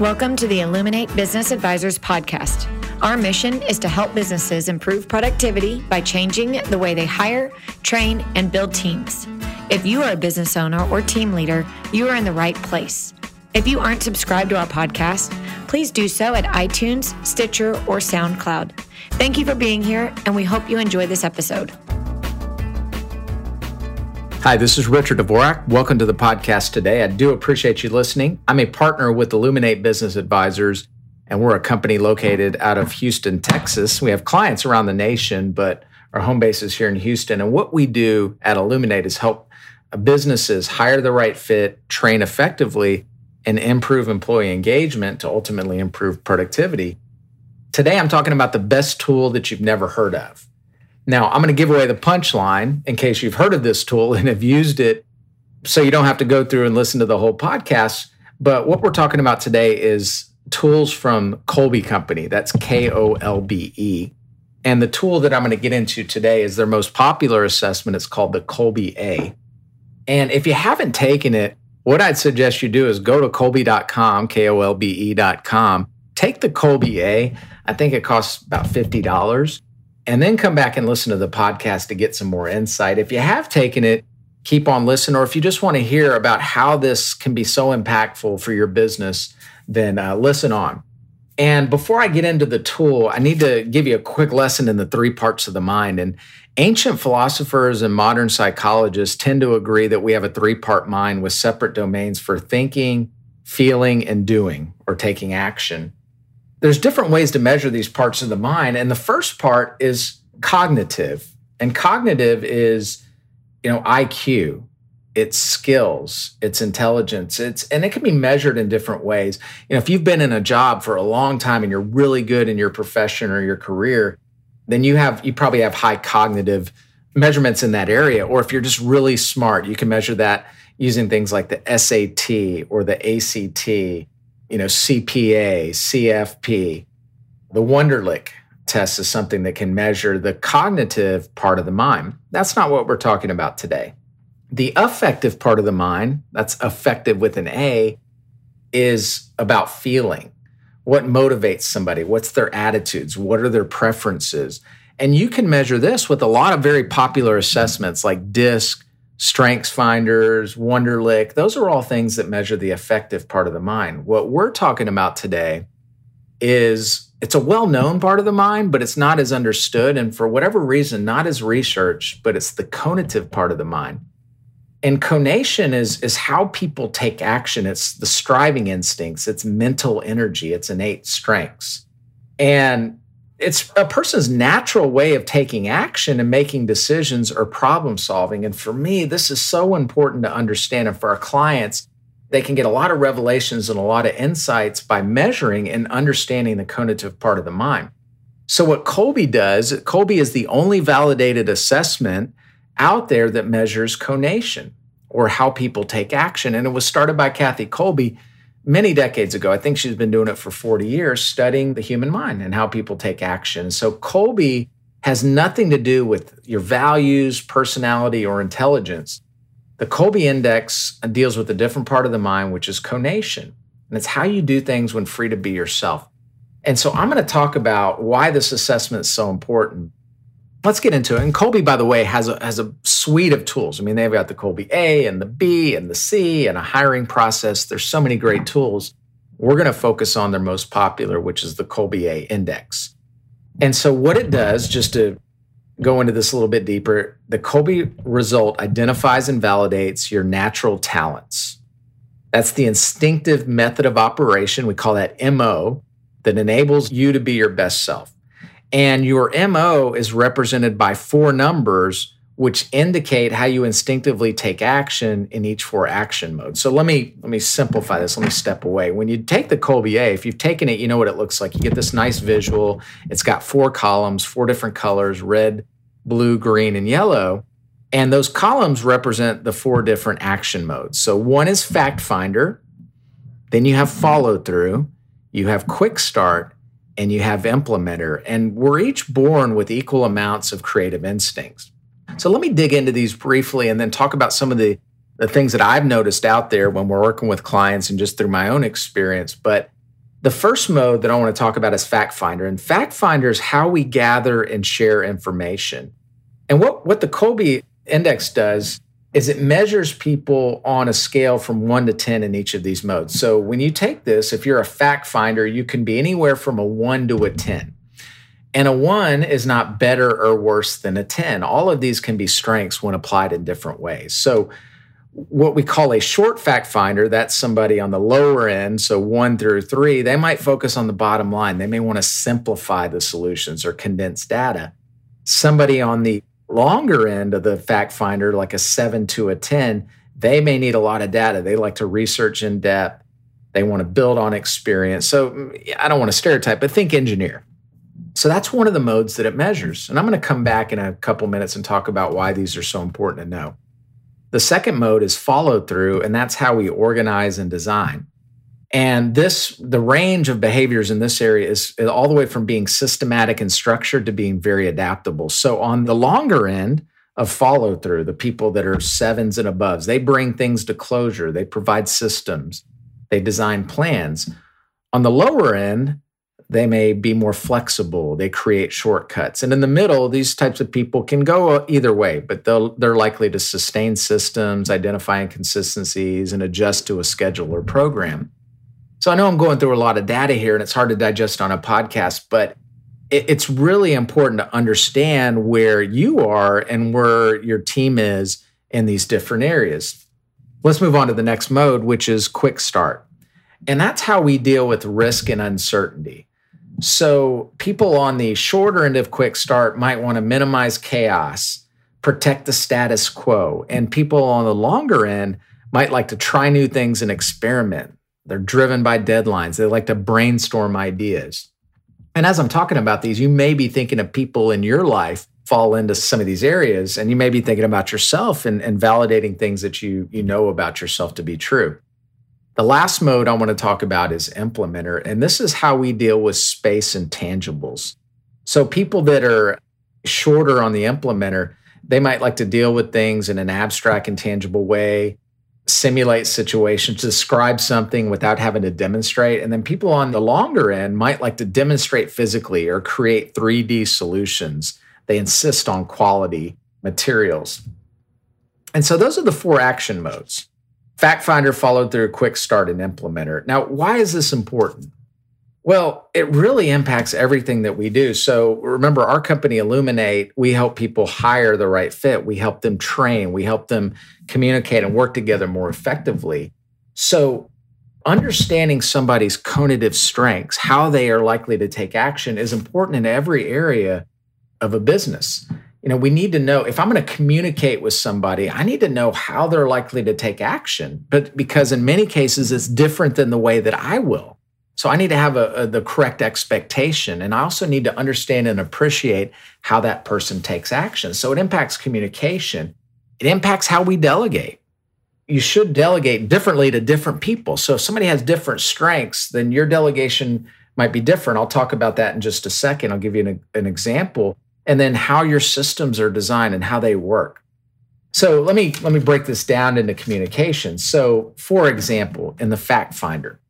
Welcome to the Illuminate Business Advisors podcast. Our mission is to help businesses improve productivity by changing the way they hire, train, and build teams. If you are a business owner or team leader, you are in the right place. If you aren't subscribed to our podcast, please do so at iTunes, Stitcher, or SoundCloud. Thank you for being here, and we hope you enjoy this episode. Hi, this is Richard Dvorak. Welcome to the podcast today. I do appreciate you listening. I'm a partner with Illuminate Business Advisors, and we're a company located out of Houston, Texas. We have clients around the nation, but our home base is here in Houston. And what we do at Illuminate is help businesses hire the right fit, train effectively, and improve employee engagement to ultimately improve productivity. Today, I'm talking about the best tool that you've never heard of. Now, I'm going to give away the punchline in case you've heard of this tool and have used it so you don't have to go through and listen to the whole podcast. But what we're talking about today is tools from Kolbe Company. That's K O L B E. And the tool that I'm going to get into today is their most popular assessment. It's called the Kolbe A. And if you haven't taken it, what I'd suggest you do is go to Kolbe.com, K O L B E.com, take the Kolbe A. I think it costs about $50 and then come back and listen to the podcast to get some more insight. If you have taken it, keep on listening. Or if you just want to hear about how this can be so impactful for your business, then uh, listen on. And before I get into the tool, I need to give you a quick lesson in the three parts of the mind. And ancient philosophers and modern psychologists tend to agree that we have a three part mind with separate domains for thinking, feeling, and doing or taking action there's different ways to measure these parts of the mind. And the first part is cognitive. And cognitive is, you know, IQ, it's skills, it's intelligence, it's and it can be measured in different ways. You know, if you've been in a job for a long time and you're really good in your profession or your career, then you have you probably have high cognitive measurements in that area. Or if you're just really smart, you can measure that using things like the SAT or the ACT you know, CPA, CFP. The Wonderlic test is something that can measure the cognitive part of the mind. That's not what we're talking about today. The affective part of the mind, that's affective with an A, is about feeling. What motivates somebody? What's their attitudes? What are their preferences? And you can measure this with a lot of very popular assessments like DISC, Strengths Finders, Wonderlic, those are all things that measure the affective part of the mind. What we're talking about today is it's a well known part of the mind, but it's not as understood. And for whatever reason, not as researched, but it's the conative part of the mind. And conation is, is how people take action. It's the striving instincts, it's mental energy, it's innate strengths. And it's a person's natural way of taking action and making decisions or problem solving. And for me, this is so important to understand. And for our clients, they can get a lot of revelations and a lot of insights by measuring and understanding the conative part of the mind. So, what Kolbe does, Kolbe is the only validated assessment out there that measures conation or how people take action. And it was started by Kathy Kolbe many decades ago. I think she's been doing it for 40 years, studying the human mind and how people take action. So Kolbe has nothing to do with your values, personality, or intelligence. The Kolbe Index deals with a different part of the mind, which is conation. And it's how you do things when free to be yourself. And so I'm going to talk about why this assessment is so important let's get into it. And Kolbe, by the way, has a, has a suite of tools. I mean, they've got the Kolbe A and the B and the C and a hiring process. There's so many great tools. We're going to focus on their most popular, which is the Kolbe A index. And so, what it does, just to go into this a little bit deeper, the Kolbe result identifies and validates your natural talents. That's the instinctive method of operation. We call that MO that enables you to be your best self. And your MO is represented by four numbers, which indicate how you instinctively take action in each four action modes. So let me let me simplify this. Let me step away. When you take the Kolbe A, if you've taken it, you know what it looks like. You get this nice visual. It's got four columns, four different colors: red, blue, green, and yellow. And those columns represent the four different action modes. So one is fact finder, then you have follow through, you have quick start, and you have implementer. And we're each born with equal amounts of creative instincts. So let me dig into these briefly and then talk about some of the, the things that I've noticed out there when we're working with clients and just through my own experience. But The first mode that I want to talk about is Fact Finder. And Fact Finder is how we gather and share information. And what, what the Kolbe Index does is it measures people on a scale from one to 10 in each of these modes. So when you take this, if you're a fact finder, you can be anywhere from a one to a 10. And a one is not better or worse than a 10. All of these can be strengths when applied in different ways. So what we call a short fact finder, that's somebody on the lower end, so one through three, they might focus on the bottom line. They may want to simplify the solutions or condense data. Somebody on the longer end of the fact finder, like a seven to a 10, they may need a lot of data. They like to research in depth. They want to build on experience. So mm, I don't want to stereotype, but think engineer. So that's one of the modes that it measures. And I'm going to come back in a couple minutes and talk about why these are so important to know. The second mode is follow through, and that's how we organize and design. And this, the range of behaviors in this area is all the way from being systematic and structured to being very adaptable. So, on the longer end of follow through, the people that are sevens and above, they bring things to closure, they provide systems, they design plans. On the lower end, they may be more flexible, they create shortcuts. And in the middle, these types of people can go uh, either way, but they're likely to sustain systems, identify inconsistencies, and adjust to a schedule or program. So I know I'm going through a lot of data here and it's hard to digest on a podcast, but it's really important to understand where you are and where your team is in these different areas. Let's move on to the next mode, which is quick start. And that's how we deal with risk and uncertainty. So, people on the shorter end of quick start might want to minimize chaos, protect the status quo, and people on the longer end might like to try new things and experiment. They're driven by deadlines. They like to brainstorm ideas. And as I'm talking about these, you may be thinking of people in your life fall into some of these areas, and you may be thinking about yourself and, and validating things that you, you know about yourself to be true. The last mode I want to talk about is implementer, and this is how we deal with space and tangibles. So, people that are shorter on the implementer, they might like to deal with things in an abstract and tangible way simulate situations, describe something without having to demonstrate. And then people on the longer end might like to demonstrate physically or create 3D solutions. They insist on quality materials. And so those are the four action modes. Fact Finder followed through, quick start, and implementer. Now, why is this important? Well, it really impacts everything that we do. So remember, our company Illuminate, we help people hire the right fit. We help them train, we help them communicate and work together more effectively. So understanding somebody's cognitive strengths, how they are likely to take action is important in every area of a business. You know, we need to know if I'm going to communicate with somebody, I need to know how they're likely to take action. But because in many cases it's different than the way that I will. So I need to have a, a, the correct expectation. And I also need to understand and appreciate how that person takes action. So it impacts communication. It impacts how we delegate. You should delegate differently to different people. So if somebody has different strengths, then your delegation might be different. I'll talk about that in just a second. I'll give you an, an example. And then how your systems are designed and how they work. So let me let me break this down into communication. So for example, in the fact finder,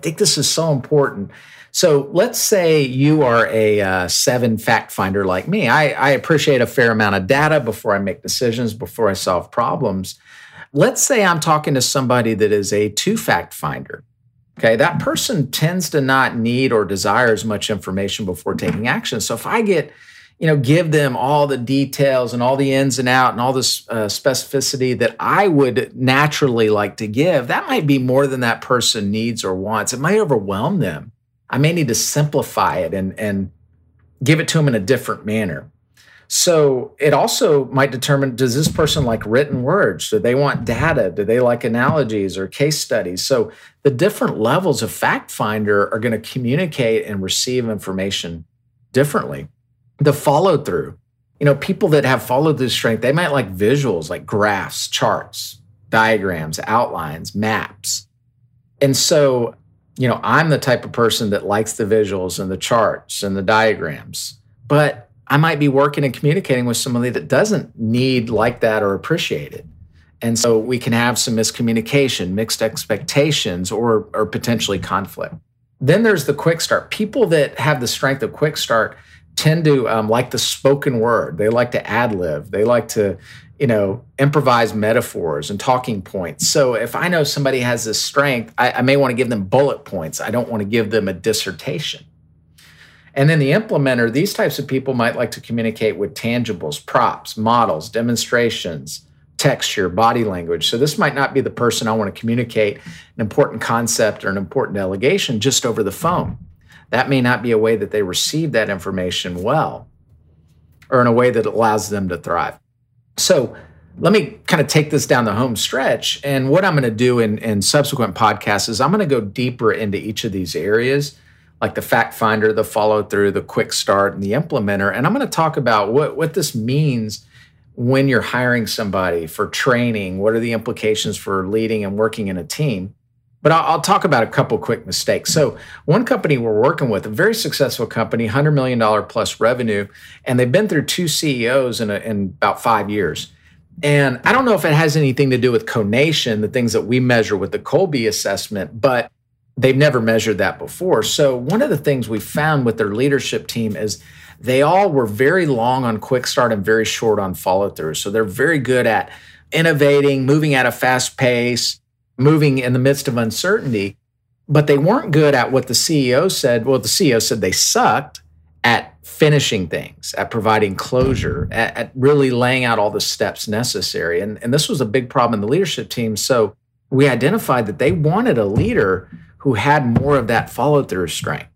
I think this is so important. So let's say you are a uh, seven fact finder like me. I, I appreciate a fair amount of data before I make decisions, before I solve problems. Let's say I'm talking to somebody that is a two fact finder. Okay, that person tends to not need or desire as much information before taking action. So if I get you know, give them all the details and all the ins and out and all this uh, specificity that I would naturally like to give, that might be more than that person needs or wants. It might overwhelm them. I may need to simplify it and, and give it to them in a different manner. So it also might determine does this person like written words? Do they want data? Do they like analogies or case studies? So the different levels of fact finder are going to communicate and receive information differently the follow through. You know, people that have followed this strength, they might like visuals, like graphs, charts, diagrams, outlines, maps. And so, you know, I'm the type of person that likes the visuals and the charts and the diagrams, but I might be working and communicating with somebody that doesn't need like that or appreciate it. And so we can have some miscommunication, mixed expectations, or, or potentially conflict. Then there's the quick start. People that have the strength of quick start tend to um, like the spoken word. They like to ad lib. They like to, you know, improvise metaphors and talking points. So if I know somebody has this strength, I, I may want to give them bullet points. I don't want to give them a dissertation. And then the implementer, these types of people might like to communicate with tangibles, props, models, demonstrations, texture, body language. So this might not be the person I want to communicate an important concept or an important delegation just over the phone. That may not be a way that they receive that information well or in a way that allows them to thrive. So let me kind of take this down the home stretch. And what I'm going to do in, in subsequent podcasts is I'm going to go deeper into each of these areas like the fact finder, the follow through, the quick start, and the implementer. And I'm going to talk about what, what this means when you're hiring somebody for training. What are the implications for leading and working in a team? But I'll, talk about a couple quick mistakes. So, one company we're working with, a very successful company, $100 million plus revenue, and they've been through two CEOs in, a, in about five years. And I don't know if it has anything to do with conation, the things that we measure with the Kolbe assessment, but they've never measured that before. So, one of the things we found with their leadership team is they all were very long on quick start and very short on follow through. So, they're very good at innovating, moving at a fast pace, moving in the midst of uncertainty. But they weren't good at what the CEO said. Well, the CEO said they sucked at finishing things, at providing closure, at, at really laying out all the steps necessary. And, and this was a big problem in the leadership team. So, we identified that they wanted a leader who had more of that follow through strength.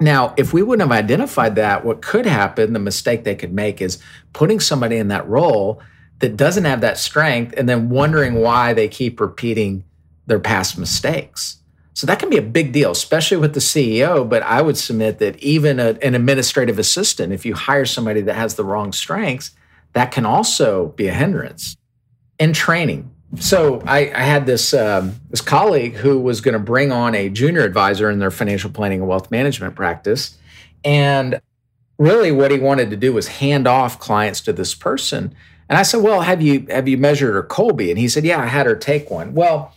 Now, if we wouldn't have identified that, what could happen, the mistake they could make is putting somebody in that role that doesn't have that strength and then wondering why they keep repeating their past mistakes. So that can be a big deal, especially with the CEO. But I would submit that even a, an administrative assistant, if you hire somebody that has the wrong strengths, that can also be a hindrance. In training, so I, I, had this um, this colleague who was going to bring on a junior advisor in their financial planning and wealth management practice, and really what he wanted to do was hand off clients to this person. And I said, "Well, have you have you measured her Kolbe?" And he said, "Yeah, I had her take one." Well,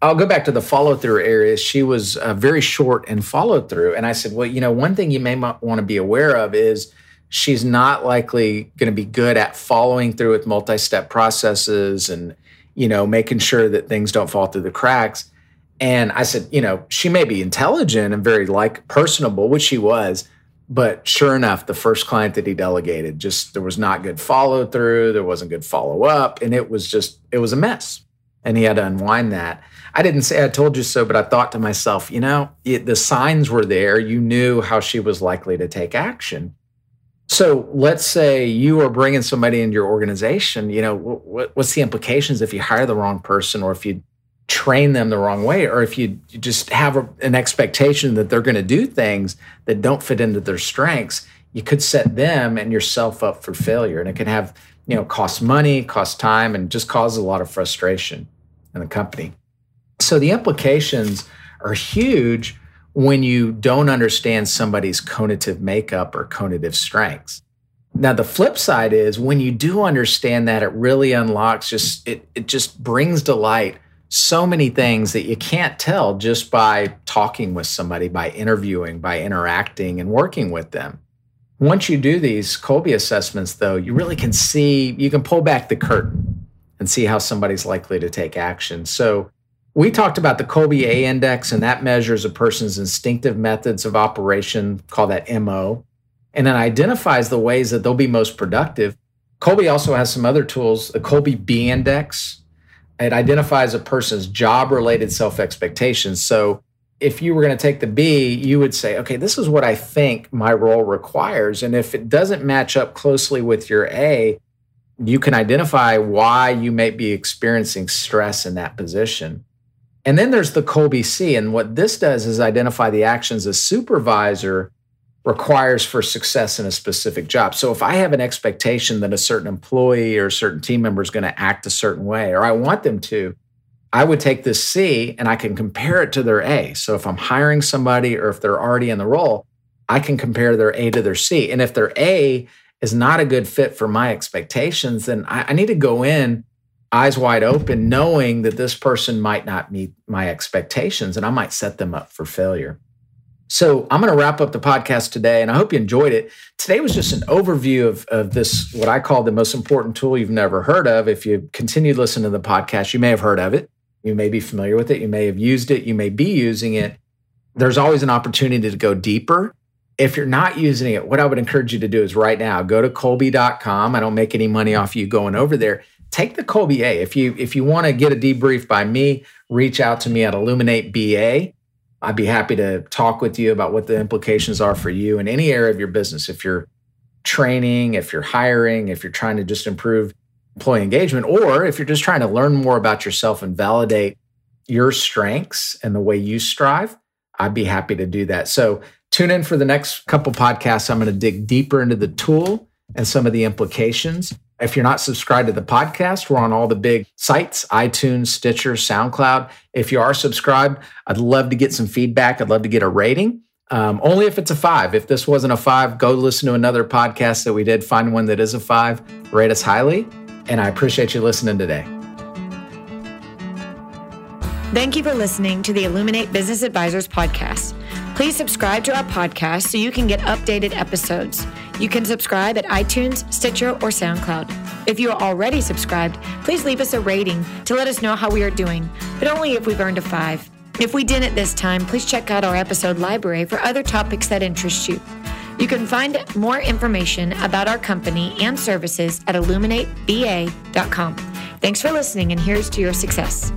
I'll go back to the follow through area. She was uh, very short in follow through, and I said, "Well, you know, one thing you may want to be aware of is." She's not likely going to be good at following through with multi step processes and you know, making sure that things don't fall through the cracks. And I said, you know, she may be intelligent and very like personable, which she was, but sure enough, the first client that he delegated, just there was not good follow through, there wasn't good follow up, and it was just it was a mess. And he had to unwind that. I didn't say I told you so, but I thought to myself, you know, it, the signs were there. You knew how she was likely to take action. So let's say you are bringing somebody into your organization. You know, what, what's the implications if you hire the wrong person, or if you train them the wrong way, or if you just have a, an expectation that they're going to do things that don't fit into their strengths? You could set them and yourself up for failure, and it can have you know cost money, cost time, and just cause a lot of frustration in the company. So the implications are huge when you don't understand somebody's conative makeup or conative strengths. Now the flip side is when you do understand that it really unlocks just it it just brings to light so many things that you can't tell just by talking with somebody, by interviewing, by interacting and working with them. Once you do these Kolbe assessments though, you really can see you can pull back the curtain and see how somebody's likely to take action. So we talked about the Kolbe A index, and that measures a person's instinctive methods of operation, call that MO, and it identifies the ways that they'll be most productive. Kolbe also has some other tools, the Kolbe B index. It identifies a person's job related self expectations. So if you were going to take the B, you would say, okay, this is what I think my role requires. And if it doesn't match up closely with your A, you can identify why you may be experiencing stress in that position. And then there's the Kolbe C. And what this does is identify the actions a supervisor requires for success in a specific job. So if I have an expectation that a certain employee or a certain team member is going to act a certain way, or I want them to, I would take this C and I can compare it to their A. So if I'm hiring somebody or if they're already in the role, I can compare their A to their C. And if their A is not a good fit for my expectations, then I, I need to go in eyes wide open, knowing that this person might not meet my expectations and I might set them up for failure. So I'm going to wrap up the podcast today, and I hope you enjoyed it. Today was just an overview of, of this, what I call the most important tool you've never heard of. If you continue to listen to the podcast, you may have heard of it. You may be familiar with it. You may have used it. You may be using it. There's always an opportunity to go deeper. If you're not using it, what I would encourage you to do is right now go to Kolbe.com. I don't make any money off you going over there. Take the Kolbe A. If you if you want to get a debrief by me, reach out to me at Illuminate BA I'd be happy to talk with you about what the implications are for you in any area of your business. If you're training, if you're hiring, if you're trying to just improve employee engagement, or if you're just trying to learn more about yourself and validate your strengths and the way you strive, I'd be happy to do that. So tune in for the next couple podcasts. I'm going to dig deeper into the tool and some of the implications. If you're not subscribed to the podcast, we're on all the big sites iTunes, Stitcher, SoundCloud. If you are subscribed, I'd love to get some feedback. I'd love to get a rating. Um, only if it's a five. If this wasn't a five, go listen to another podcast that we did. Find one that is a five, rate us highly. And I appreciate you listening today. Thank you for listening to the Illuminate Business Advisors podcast. Please subscribe to our podcast so you can get updated episodes. You can subscribe at iTunes, Stitcher, or SoundCloud. If you are already subscribed, please leave us a rating to let us know how we are doing, but only if we've earned a five. If we didn't this time, please check out our episode library for other topics that interest you. You can find more information about our company and services at illuminateba.com. Thanks for listening, and here's to your success.